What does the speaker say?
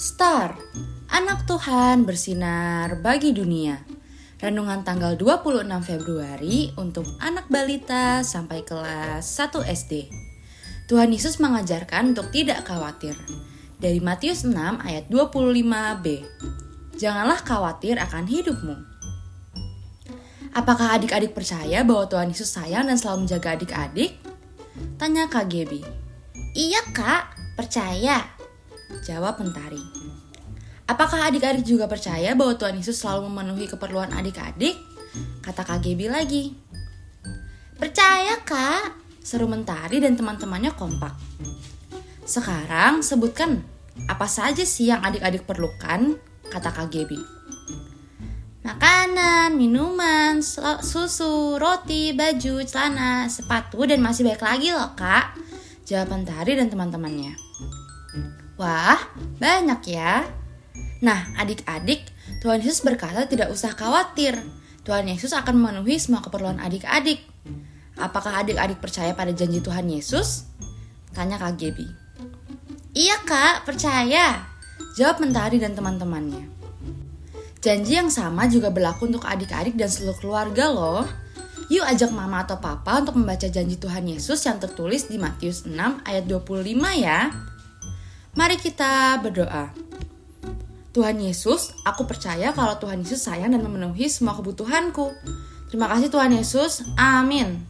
Star, anak Tuhan bersinar bagi dunia. Renungan tanggal 26 Februari untuk anak balita sampai kelas 1 SD. Tuhan Yesus mengajarkan untuk tidak khawatir. Dari Matius 6 ayat 25b. Janganlah khawatir akan hidupmu. Apakah adik-adik percaya bahwa Tuhan Yesus sayang dan selalu menjaga adik-adik? Tanya Kak Gebi. Iya kak, percaya. Jawab Mentari. Apakah adik-adik juga percaya bahwa Tuhan Yesus selalu memenuhi keperluan adik-adik? Kata Gebi lagi. Percaya kak. Seru Mentari dan teman-temannya kompak. Sekarang sebutkan apa saja sih yang adik-adik perlukan? Kata Gebi. Makanan, minuman, susu, roti, baju, celana, sepatu, dan masih banyak lagi loh kak. Jawaban Tari dan teman-temannya. Wah, banyak ya. Nah, adik-adik, Tuhan Yesus berkata tidak usah khawatir. Tuhan Yesus akan memenuhi semua keperluan adik-adik. Apakah adik-adik percaya pada janji Tuhan Yesus? Tanya Kak Gebi. Iya kak, percaya. Jawab Mentari dan teman-temannya. Janji yang sama juga berlaku untuk adik-adik dan seluruh keluarga loh. Yuk ajak mama atau papa untuk membaca janji Tuhan Yesus yang tertulis di Matius 6 ayat 25 ya. Mari kita berdoa. Tuhan Yesus, aku percaya kalau Tuhan Yesus sayang dan memenuhi semua kebutuhanku. Terima kasih Tuhan Yesus. Amin.